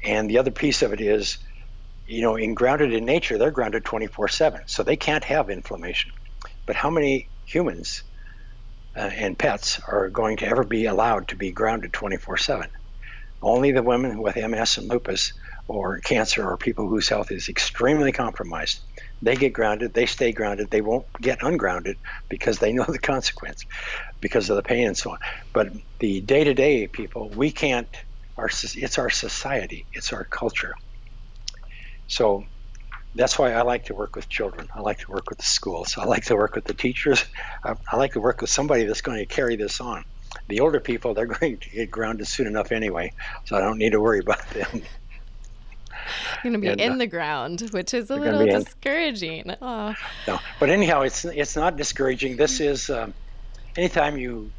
and the other piece of it is, you know, in grounded in nature, they're grounded 24 7. So they can't have inflammation. But how many humans uh, and pets are going to ever be allowed to be grounded 24 7? Only the women with MS and lupus or cancer or people whose health is extremely compromised. They get grounded, they stay grounded, they won't get ungrounded because they know the consequence because of the pain and so on. But the day to day people, we can't our it's our society, it's our culture. So that's why I like to work with children. I like to work with the schools. I like to work with the teachers. I, I like to work with somebody that's going to carry this on. The older people, they're going to get grounded soon enough anyway, so I don't need to worry about them. going to be and, in uh, the ground, which is a little discouraging. Oh. No, but anyhow, it's it's not discouraging. This is um, anytime you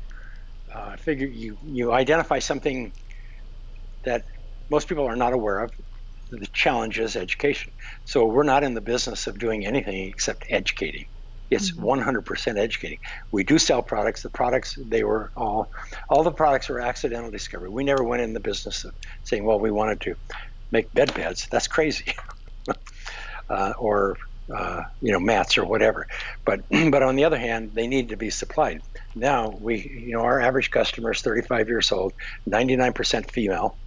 uh, figure you you identify something that most people are not aware of. The challenge is education. So we're not in the business of doing anything except educating. It's mm-hmm. 100% educating. We do sell products. The products they were all all the products were accidental discovery. We never went in the business of saying, well, we wanted to make bed beds. That's crazy. uh, or uh, you know mats or whatever. But but on the other hand, they need to be supplied. Now we you know our average customer is 35 years old, 99% female.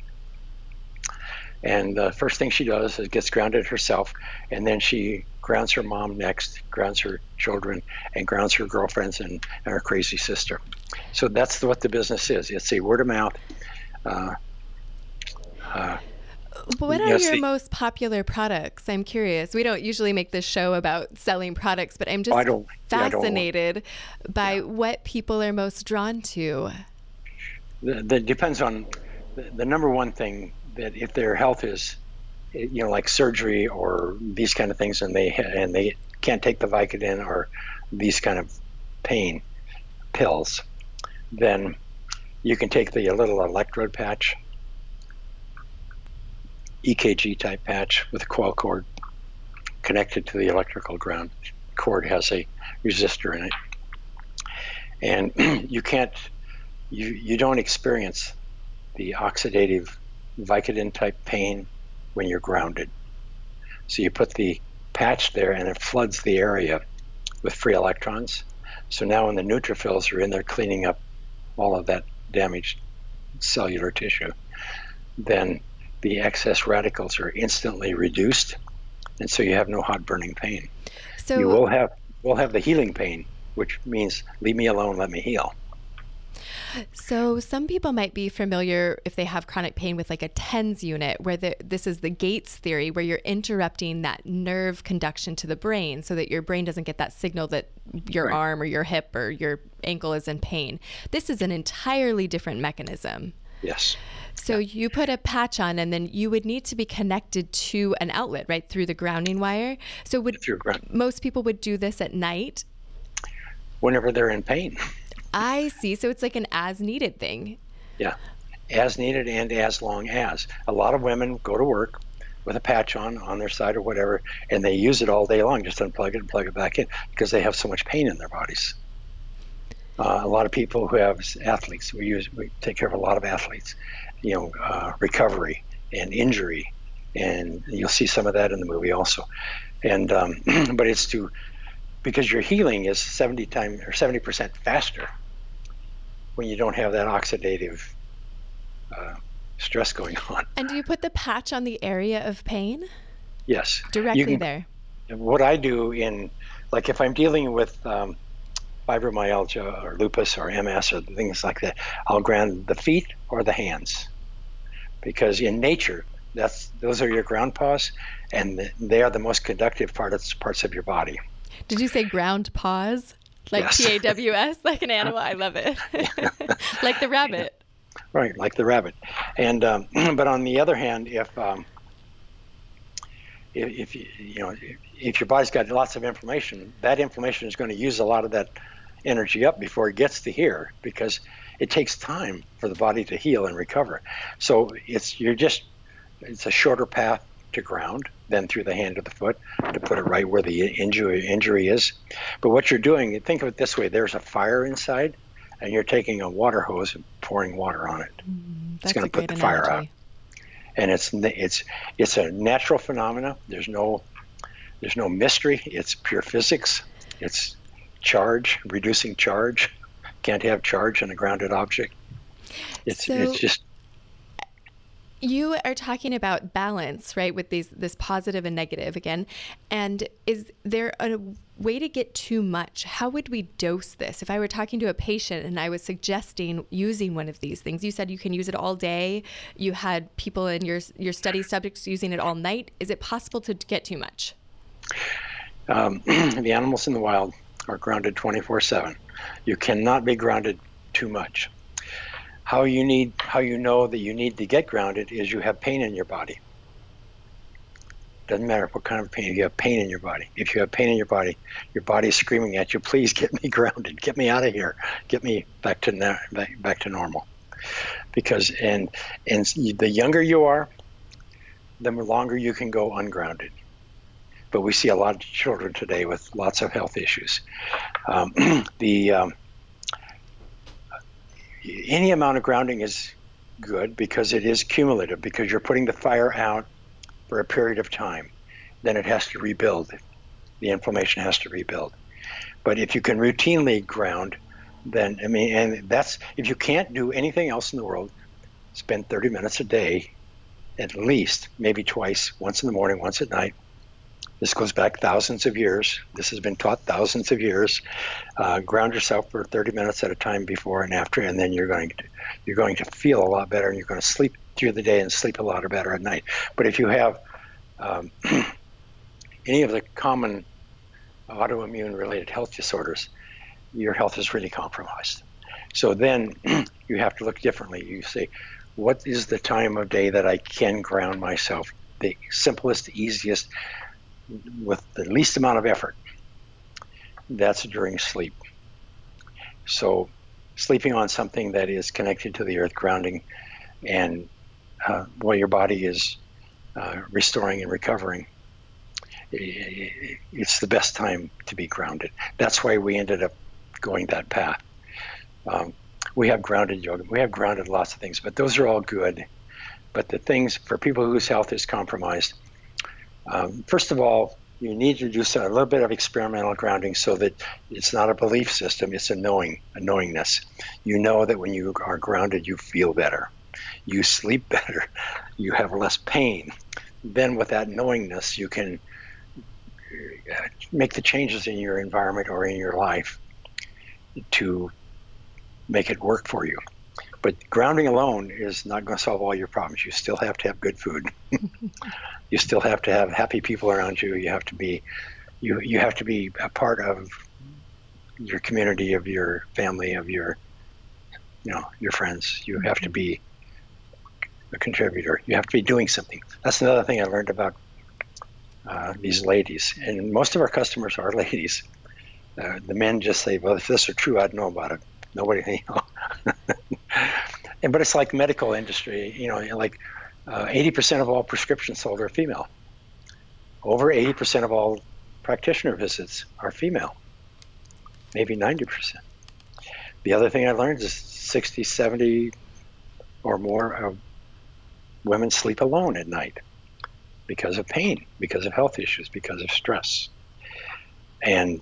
And the first thing she does is gets grounded herself, and then she grounds her mom next, grounds her children, and grounds her girlfriends and, and her crazy sister. So that's what the business is. It's a word of mouth. Uh, uh, what are your most popular products? I'm curious. We don't usually make this show about selling products, but I'm just fascinated yeah, by yeah. what people are most drawn to. That depends on the, the number one thing that if their health is, you know, like surgery or these kind of things, and they and they can't take the Vicodin or these kind of pain pills, then you can take the little electrode patch EKG type patch with a coil cord connected to the electrical ground. Cord has a resistor in it, and you can't, you you don't experience the oxidative Vicodin type pain when you're grounded. So you put the patch there, and it floods the area with free electrons. So now when the neutrophils are in there cleaning up all of that damaged cellular tissue, then the excess radicals are instantly reduced, and so you have no hot burning pain. So you will have will have the healing pain, which means leave me alone, let me heal. So, some people might be familiar if they have chronic pain with like a TENS unit, where the, this is the Gates theory, where you're interrupting that nerve conduction to the brain so that your brain doesn't get that signal that your right. arm or your hip or your ankle is in pain. This is an entirely different mechanism. Yes. So you put a patch on, and then you would need to be connected to an outlet, right, through the grounding wire. So would most people would do this at night? Whenever they're in pain. I see. So it's like an as needed thing. Yeah, as needed and as long as. A lot of women go to work with a patch on on their side or whatever, and they use it all day long. Just unplug it and plug it back in because they have so much pain in their bodies. Uh, a lot of people who have athletes, we use we take care of a lot of athletes, you know, uh, recovery and injury, and you'll see some of that in the movie also. And um, but it's to because your healing is 70 times or 70 percent faster when you don't have that oxidative uh, stress going on. And do you put the patch on the area of pain? Yes, directly can, there. What I do in like if I'm dealing with um, fibromyalgia or lupus or MS or things like that, I'll ground the feet or the hands because in nature, that's those are your ground paws, and they are the most conductive parts parts of your body. Did you say ground paws? Like P A W S, like an animal? I love it. like the rabbit. Right, like the rabbit. And um, but on the other hand, if um, if, if you, you know if your body's got lots of inflammation, that inflammation is going to use a lot of that energy up before it gets to here because it takes time for the body to heal and recover. So it's you're just it's a shorter path to ground than through the hand or the foot to put it right where the injury injury is. But what you're doing, think of it this way: there's a fire inside, and you're taking a water hose and pouring water on it. Mm, it's going to put the analogy. fire out. And it's it's it's a natural phenomena. There's no there's no mystery. It's pure physics. It's charge, reducing charge can't have charge in a grounded object. It's so it's just you are talking about balance, right? With these this positive and negative again. And is there a way to get too much? How would we dose this? If I were talking to a patient and I was suggesting using one of these things, you said you can use it all day. You had people in your your study subjects using it all night. Is it possible to get too much? Um, the animals in the wild are grounded 24 7. You cannot be grounded too much. How you need how you know that you need to get grounded is you have pain in your body. Doesn't matter what kind of pain. If you have pain in your body, if you have pain in your body, your body is screaming at you, "Please get me grounded. Get me out of here. Get me back to na- back, back to normal." Because and and the younger you are, the longer you can go ungrounded. But we see a lot of children today with lots of health issues. Um, the um, any amount of grounding is good because it is cumulative because you're putting the fire out for a period of time then it has to rebuild. The inflammation has to rebuild. But if you can routinely ground then i mean and that's if you can't do anything else in the world spend 30 minutes a day at least maybe twice once in the morning once at night this goes back thousands of years. This has been taught thousands of years. Uh, ground yourself for 30 minutes at a time before and after, and then you're going to you're going to feel a lot better, and you're going to sleep through the day and sleep a lot better at night. But if you have um, any of the common autoimmune related health disorders, your health is really compromised. So then you have to look differently. You say, what is the time of day that I can ground myself? The simplest, easiest with the least amount of effort. That's during sleep. So, sleeping on something that is connected to the earth, grounding, and uh, while your body is uh, restoring and recovering, it's the best time to be grounded. That's why we ended up going that path. Um, we have grounded yoga, we have grounded lots of things, but those are all good. But the things for people whose health is compromised, um, first of all, you need to do a little bit of experimental grounding so that it's not a belief system, it's a knowing, a knowingness. You know that when you are grounded, you feel better, you sleep better, you have less pain. Then, with that knowingness, you can uh, make the changes in your environment or in your life to make it work for you. But grounding alone is not going to solve all your problems. You still have to have good food. you still have to have happy people around you. You have to be, you you have to be a part of your community, of your family, of your, you know, your friends. You have to be a contributor. You have to be doing something. That's another thing I learned about uh, these ladies, and most of our customers are ladies. Uh, the men just say, "Well, if this are true, I'd know about it." Nobody, you know. and but it's like medical industry, you know, like uh, 80% of all prescriptions sold are female. Over 80% of all practitioner visits are female. Maybe 90%. The other thing I learned is 60, 70 or more of women sleep alone at night because of pain, because of health issues, because of stress. And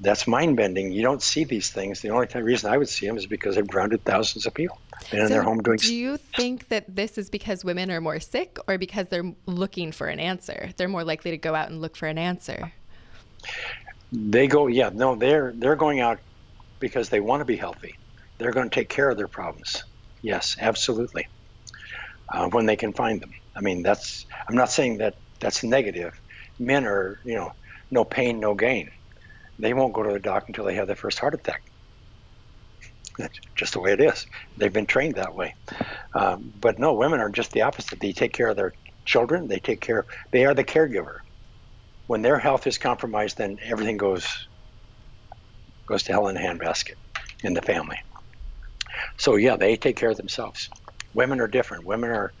that's mind bending. You don't see these things. The only reason I would see them is because they've grounded thousands of people. Been so in their home doing. Do you think that this is because women are more sick, or because they're looking for an answer? They're more likely to go out and look for an answer. They go, yeah, no, they're they're going out because they want to be healthy. They're going to take care of their problems. Yes, absolutely. Uh, when they can find them. I mean, that's. I'm not saying that that's negative. Men are, you know, no pain, no gain they won't go to the doc until they have their first heart attack. That's just the way it is. They've been trained that way. Um, but no, women are just the opposite. They take care of their children. They take care. They are the caregiver. When their health is compromised, then everything goes goes to hell in a handbasket in the family. So yeah, they take care of themselves. Women are different. Women are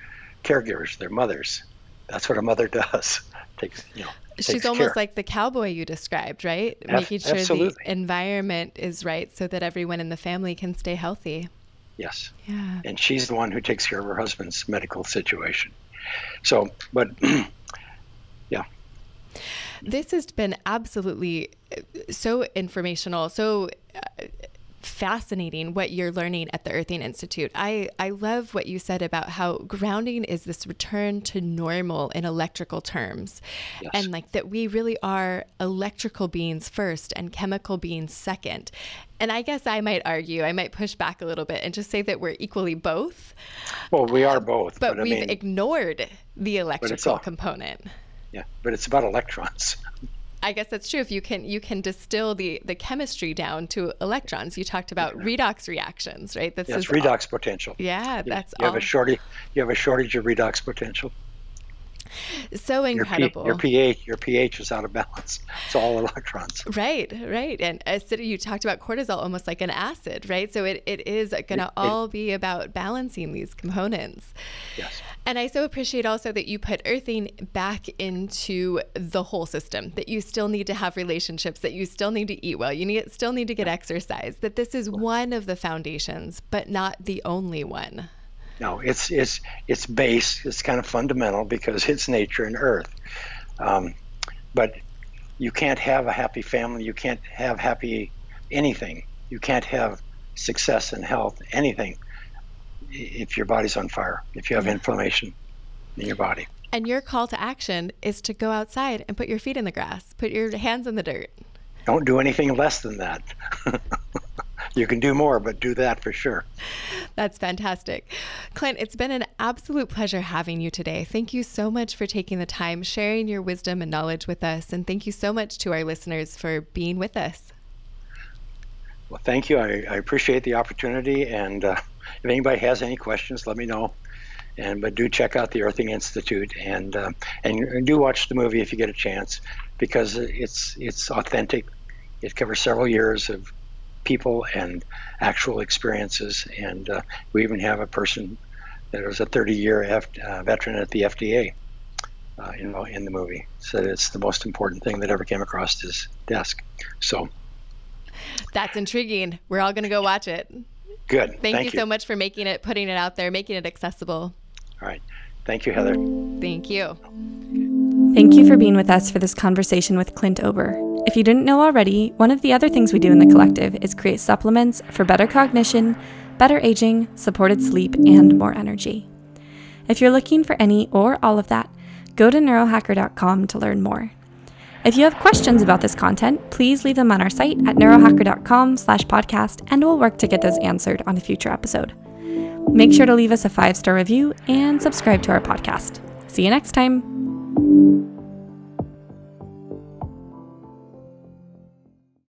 caregivers. They're mothers. That's what a mother does. Takes you know She's almost care. like the cowboy you described, right? Making sure absolutely. the environment is right so that everyone in the family can stay healthy. Yes. Yeah. And she's the one who takes care of her husband's medical situation. So, but yeah. This has been absolutely uh, so informational, so uh, fascinating what you're learning at the Earthing Institute. I, I love what you said about how grounding is this return to normal in electrical terms. Yes. And like that we really are electrical beings first and chemical beings second. And I guess I might argue, I might push back a little bit and just say that we're equally both. Well, we are um, both. But, but we've mean, ignored the electrical all, component. Yeah, but it's about electrons. I guess that's true. If you can you can distill the the chemistry down to electrons. You talked about redox reactions, right? That's yes, redox all, potential. Yeah, that's you, you have a shortage. You have a shortage of redox potential. So incredible. Your, P, your pH, your pH is out of balance. It's all electrons. Right, right. And uh, acidity, you talked about cortisol almost like an acid, right? So it, it is going to all be about balancing these components. Yes. And I so appreciate also that you put earthing back into the whole system, that you still need to have relationships, that you still need to eat well, you need, still need to get exercise, that this is one of the foundations, but not the only one. No, it's it's it's base. It's kind of fundamental because it's nature and earth. Um, but you can't have a happy family. You can't have happy anything. You can't have success and health anything if your body's on fire. If you have inflammation in your body. And your call to action is to go outside and put your feet in the grass, put your hands in the dirt. Don't do anything less than that. you can do more, but do that for sure. That's fantastic. Clint, it's been an absolute pleasure having you today. Thank you so much for taking the time, sharing your wisdom and knowledge with us. And thank you so much to our listeners for being with us. Well, thank you. I, I appreciate the opportunity. And uh, if anybody has any questions, let me know. And but do check out the Earthing Institute and uh, and do watch the movie if you get a chance because it's it's authentic. It covers several years of people and actual experiences. And uh, we even have a person that was a 30 year F- uh, veteran at the FDA uh, in, in the movie. So it's the most important thing that ever came across his desk. So that's intriguing. We're all going to go watch it. Good. Thank, Thank you, you so much for making it, putting it out there, making it accessible. All right. Thank you, Heather. Thank you. Thank you for being with us for this conversation with Clint Ober. If you didn't know already, one of the other things we do in the collective is create supplements for better cognition, better aging, supported sleep, and more energy. If you're looking for any or all of that, go to neurohacker.com to learn more. If you have questions about this content, please leave them on our site at neurohacker.com slash podcast, and we'll work to get those answered on a future episode. Make sure to leave us a five-star review and subscribe to our podcast. See you next time.